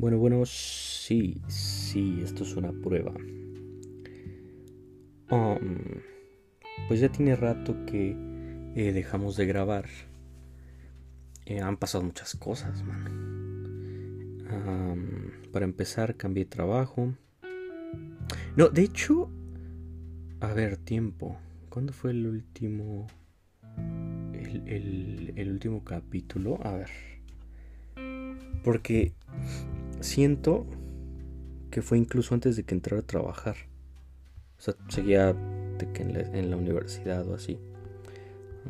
Bueno, bueno, sí, sí, esto es una prueba. Um, pues ya tiene rato que eh, dejamos de grabar. Eh, han pasado muchas cosas, mano. Um, para empezar, cambié trabajo. No, de hecho, a ver, tiempo. ¿Cuándo fue el último... El último capítulo? A ver. Porque siento que fue incluso antes de que entrara a trabajar. O sea, seguía de que en, la, universidad o así.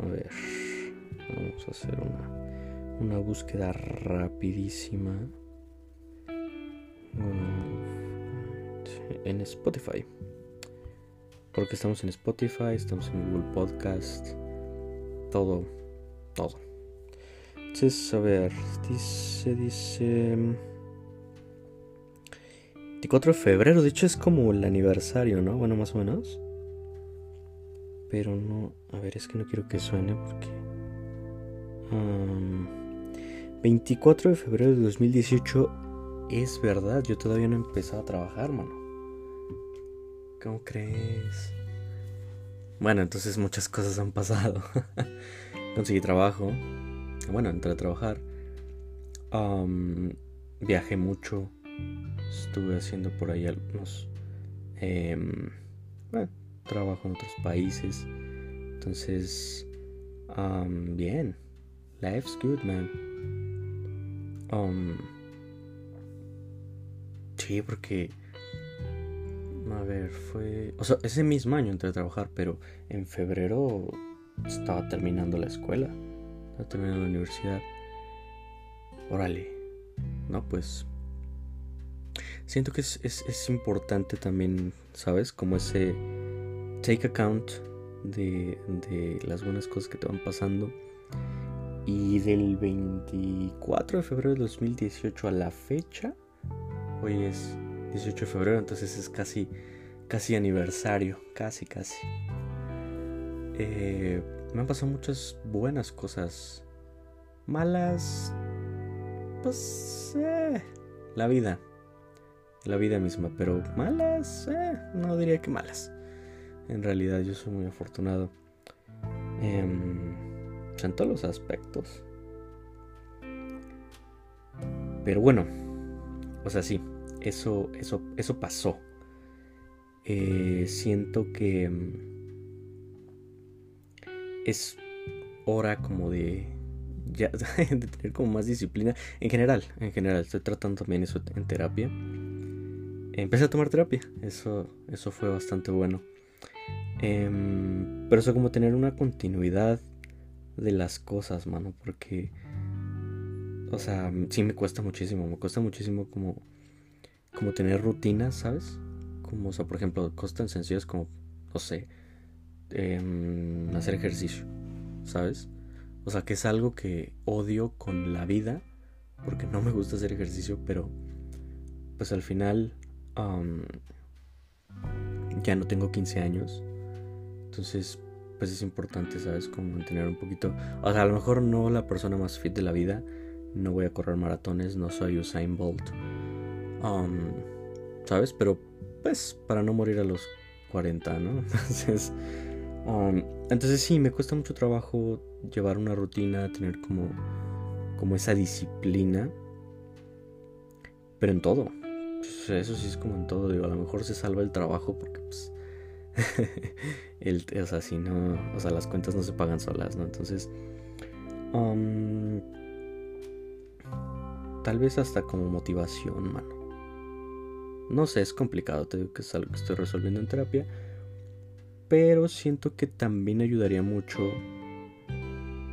A ver, vamos a hacer una, una búsqueda rapidísima. En Spotify. Porque estamos en Spotify, estamos en Google Podcast. Todo, todo. Entonces, a ver, dice, dice... 24 de febrero, de hecho es como el aniversario, ¿no? Bueno, más o menos. Pero no, a ver, es que no quiero que suene porque... 24 de febrero de 2018 es verdad, yo todavía no he empezado a trabajar, mano. ¿Cómo crees? Bueno, entonces muchas cosas han pasado. Conseguí trabajo. Bueno, entré a trabajar. viajé mucho estuve haciendo por ahí algunos em, bueno, trabajo en otros países. Entonces um, bien life's good man. Um, sí porque a ver fue o sea ese mismo año entré a trabajar pero en febrero estaba terminando la escuela estaba terminando la universidad. Órale no pues siento que es, importante también, ¿sabes? Como ese take account de, las buenas cosas que te van pasando. Y del 24 de febrero de 2018 a la fecha, hoy es 18 de febrero, entonces es casi, casi aniversario, casi, casi. Eh, me han pasado muchas buenas cosas. Malas, pues, eh, la vida la vida misma, pero malas, eh, no diría que malas. En realidad yo soy muy afortunado em, en todos los aspectos. Pero bueno, o sea, sí, eso, eso, eso pasó. Eh, siento que em, es hora como de ya de tener como más disciplina en general en general estoy tratando también eso en terapia empecé a tomar terapia. Eso, eso fue bastante bueno. Em, pero eso como tener una continuidad de las cosas, mano. Porque, o sea, sí me cuesta muchísimo. Me cuesta muchísimo como, como tener rutinas, ¿sabes? Como, o sea, por ejemplo, cosas tan sencillas como, no sé, em, hacer ejercicio, ¿sabes? O sea, que es algo que odio con la vida. Porque no me gusta hacer ejercicio, pero pues al final ya no tengo 15 años. Entonces, pues es importante, ¿sabes? Como mantener un poquito... O sea, a lo mejor no la persona más fit de la vida. No voy a correr maratones, no soy Usain Bolt. ¿Sabes? Pero, pues, para no morir a los 40, ¿no? Entonces... entonces sí, me cuesta mucho trabajo llevar una rutina, tener como, como esa disciplina. Pero en todo, pues, eso sí es como en todo, digo, a lo mejor se salva el trabajo porque pues el, o sea, si no, o sea, las cuentas no se pagan solas, ¿no? Entonces, um, tal vez hasta como motivación, mano. No sé, es complicado, te digo que es algo que estoy resolviendo en terapia, pero siento que también ayudaría mucho,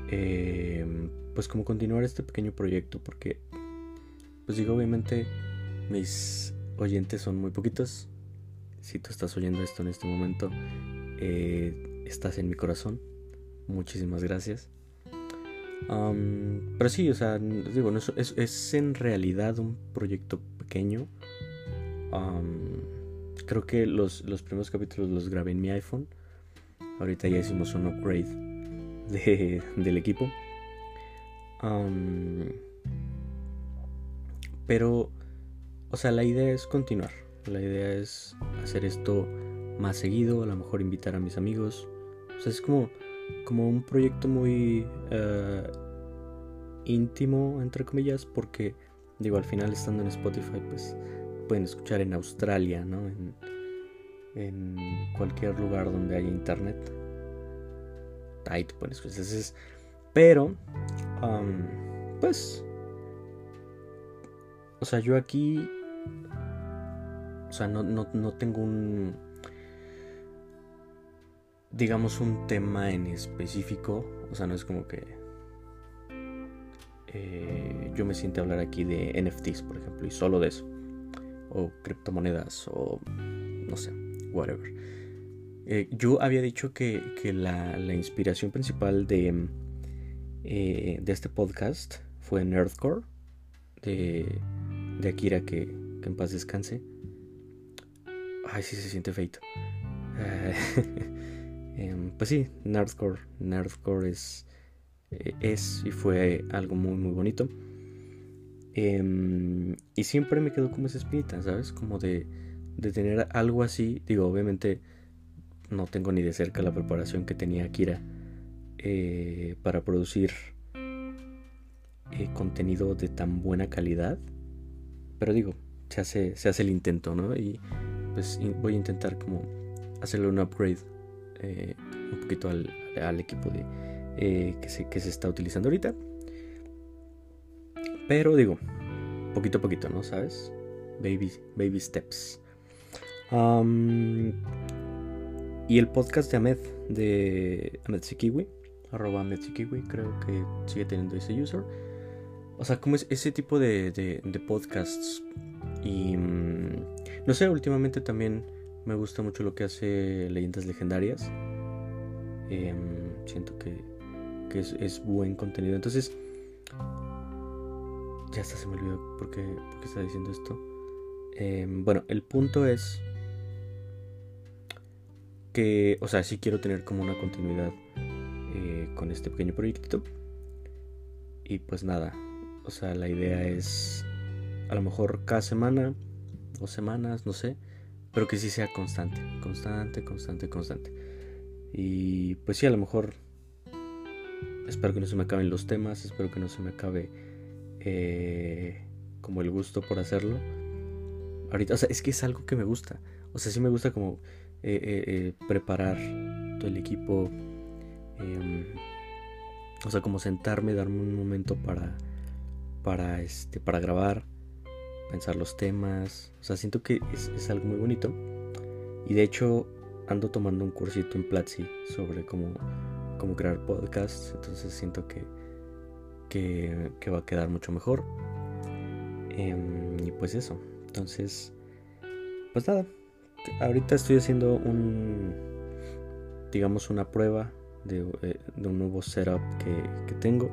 em, pues como continuar este pequeño proyecto, porque, pues digo, obviamente mis oyentes son muy poquitos. Si tú estás oyendo esto en este momento, eh, estás en mi corazón. Muchísimas gracias. pero sí, o sea, digo, es, en realidad un proyecto pequeño. creo que los, los, primeros capítulos los grabé en mi iPhone. Ahorita ya hicimos un upgrade de, del equipo. pero o sea, la idea es continuar. La idea es hacer esto más seguido, a lo mejor invitar a mis amigos. O sea, es como, como un proyecto muy eh, íntimo, entre comillas, porque, digo, al final estando en Spotify, pues pueden escuchar en Australia, ¿no? En, en cualquier lugar donde haya internet. Ahí te pueden escuchar. pero, pues, o sea, yo aquí, o sea, no, no, no tengo un, digamos, un tema en específico. O sea, no es como que eh, yo me siento a hablar aquí de NFTs, por ejemplo, y solo de eso. O criptomonedas, o no sé, whatever. Eh, yo había dicho que, la, inspiración principal de, eh, de este podcast fue Nerdcore, de de Akira que, en paz descanse. Ay, sí se siente feito. Eh, em, pues sí, Nerdcore. Nerdcore es, eh, es y fue algo muy, muy bonito. Em, y siempre me quedó como esa espinita, ¿sabes? Como de, de tener algo así. Digo, obviamente no tengo ni de cerca la preparación que tenía Akira eh, para producir contenido de tan buena calidad pero digo, se hace, se hace el intento, ¿no? Y pues voy a intentar como hacerle un upgrade eh, un poquito al, equipo de, eh, que, se, que se está utilizando ahorita. Pero digo, poquito a poquito, ¿no? ¿Sabes? Baby, baby steps. y el podcast de Ahmed, de Ahmed Sikiwi, arroba Ahmed Sikiwi, creo que sigue teniendo ese user o sea, como es ese tipo de, de, podcasts. Y mm, no sé, últimamente también me gusta mucho lo que hace Leyendas Legendarias. Em, siento que, que es, buen contenido. Entonces, ya hasta se me olvidó por qué, por está diciendo esto. Em, bueno, el punto es que, o sea, sí quiero tener como una continuidad eh, con este pequeño proyectito. Y pues nada, o sea, la idea es a lo mejor cada semana, dos semanas, no sé, pero que sí sea constante, constante, constante, constante. Y pues sí, a lo mejor espero que no se me acaben los temas, espero que no se me acabe eh, como el gusto por hacerlo. Ahorita, o sea, es que es algo que me gusta. O sea, sí me gusta como eh, eh, preparar todo el equipo. Em, o sea, como sentarme, darme un momento para para, este, para grabar, pensar los temas. O sea, siento que es, algo muy bonito. Y de hecho, ando tomando un cursito en Platzi sobre cómo, cómo crear podcasts. Entonces siento que, que, va a quedar mucho mejor. Em, y pues eso. Entonces, pues nada. Ahorita estoy haciendo un, digamos, una prueba de, eh, un nuevo setup que, que tengo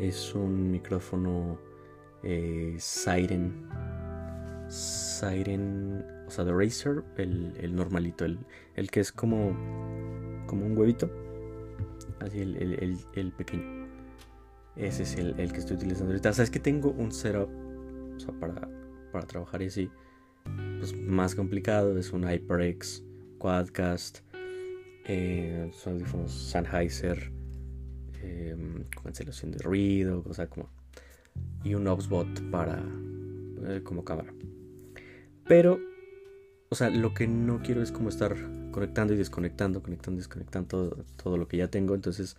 es un micrófono eh, Siren. Siren, o sea, de Razer, el, normalito, el, que es como, como un huevito. Así, el, pequeño. Ese es el, que estoy utilizando ahorita. O es que tengo un setup o sea, para, para trabajar y así. Pues más complicado. Es un HyperX Quadcast. Eh, son audífonos Sennheiser eh, cancelación de ruido, o sea, como. Y un Obsbot para. Eh, como cámara. Pero, o sea, lo que no quiero es como estar conectando y desconectando, conectando y desconectando todo, lo que ya tengo. Entonces,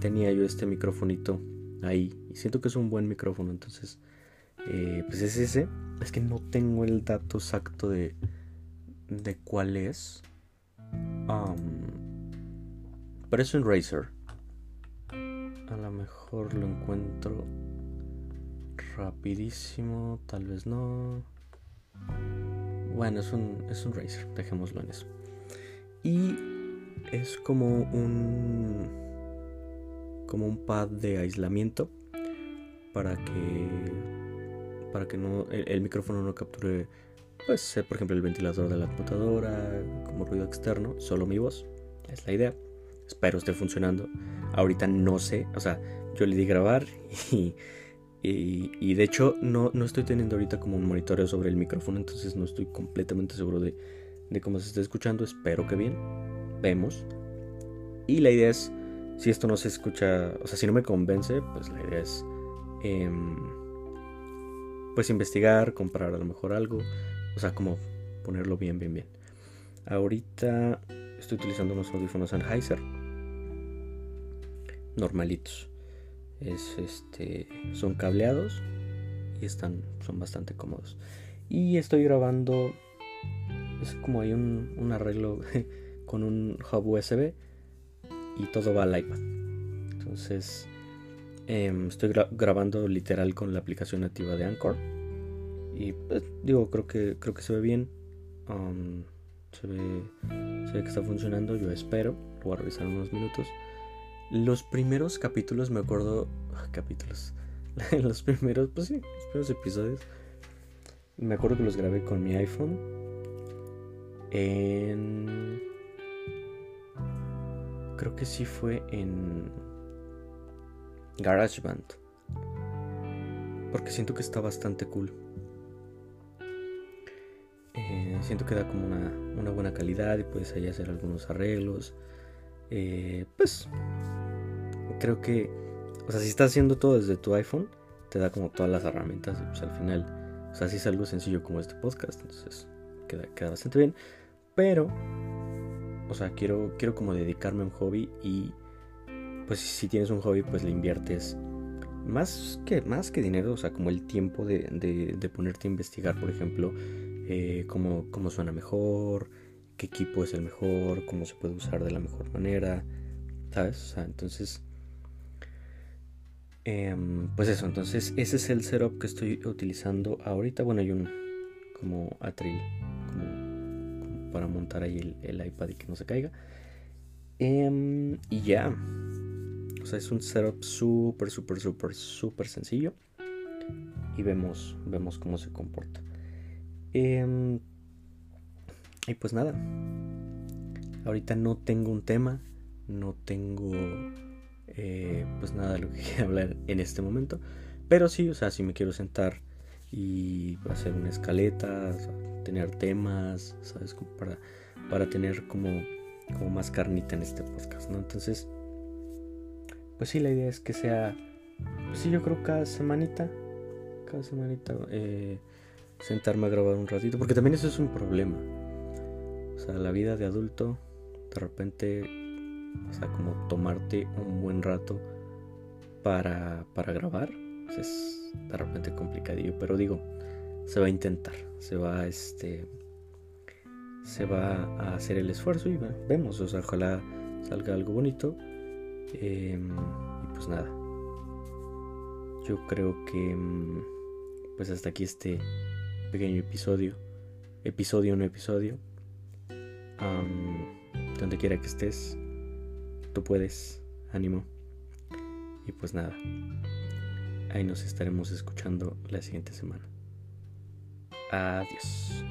tenía yo este microfonito ahí. Y siento que es un buen micrófono. Entonces, eh, pues es ese. Es que no tengo el dato exacto de, de cuál es. pero es un Razer. A lo mejor lo encuentro rapidísimo, tal vez no. Bueno, es un, es un Razer, dejémoslo en eso. Y es como un como un pad de aislamiento para que para que no el, micrófono no capture pues por ejemplo el ventilador de la computadora como ruido externo, solo mi voz. Es la idea. Espero esté funcionando. Ahorita no sé, o sea, yo le di grabar y, Y, de hecho no, no estoy teniendo ahorita como un monitoreo sobre el micrófono, entonces no estoy completamente seguro de, de cómo se está escuchando. Espero que bien. Vemos. Y la idea es, si esto no se escucha, o sea, si no me convence, pues la idea es, em, pues investigar, comprar a lo mejor algo, o sea, como ponerlo bien, bien, bien. Ahorita estoy utilizando unos audífonos Sennheiser normalitos. Es este, son cableados y están, son bastante cómodos. Y estoy grabando, es como hay un, arreglo con un hub USB y todo va al iPad. Entonces em, estoy grabando literal con la aplicación nativa de Anchor. Y pues, digo, creo que, creo que se ve bien. Um, se, ve, se ve que está funcionando, yo espero. Lo voy a revisar en unos minutos. Los primeros capítulos, me acuerdo. Ah, capítulos. los primeros, pues sí, los primeros episodios. Me acuerdo que los grabé con mi iPhone. En. Creo que sí fue en. GarageBand. Porque siento que está bastante cool. Eh, siento que da como una, una, buena calidad y puedes ahí hacer algunos arreglos. Eh, pues creo que, o sea, si estás haciendo todo desde tu iPhone, te da como todas las herramientas y pues al final, o sea, si es algo sencillo como este podcast, entonces queda, queda bastante bien. Pero, o sea, quiero, quiero como dedicarme a un hobby y pues si tienes un hobby, pues le inviertes más que, más que dinero, o sea, como el tiempo de, de, ponerte a investigar, por ejemplo, eh, cómo, cómo suena mejor, qué equipo es el mejor, cómo se puede usar de la mejor manera, ¿sabes? O sea, entonces Em, pues eso, entonces ese es el setup que estoy utilizando ahorita. Bueno, hay un como atril como, para montar ahí el, iPad y que no se caiga. Em, y ya. O sea, es un setup súper, súper, súper, súper sencillo. Y vemos, vemos cómo se comporta. Em, y pues nada. Ahorita no tengo un tema. No tengo eh, pues nada de lo que quiero hablar en este momento. Pero sí, o sea, si me quiero sentar y hacer una escaleta, tener temas, ¿sabes? para, para tener como, como más carnita en este podcast, ¿no? Entonces, pues sí, la idea es que sea, pues sí, yo creo cada semanita, cada semanita, eh, sentarme a grabar un ratito, porque también eso es un problema. O sea, la vida de adulto, de repente o sea, como tomarte un buen rato para, para grabar. Pues es de repente complicadillo, pero digo, se va a intentar, se va este se va a hacer el esfuerzo y vemos, o sea, ojalá salga algo bonito. Em, y pues nada, yo creo que em, pues hasta aquí este pequeño episodio, episodio no episodio, donde quiera que estés, Tú puedes, ánimo. Y pues nada, ahí nos estaremos escuchando la siguiente semana. Adiós.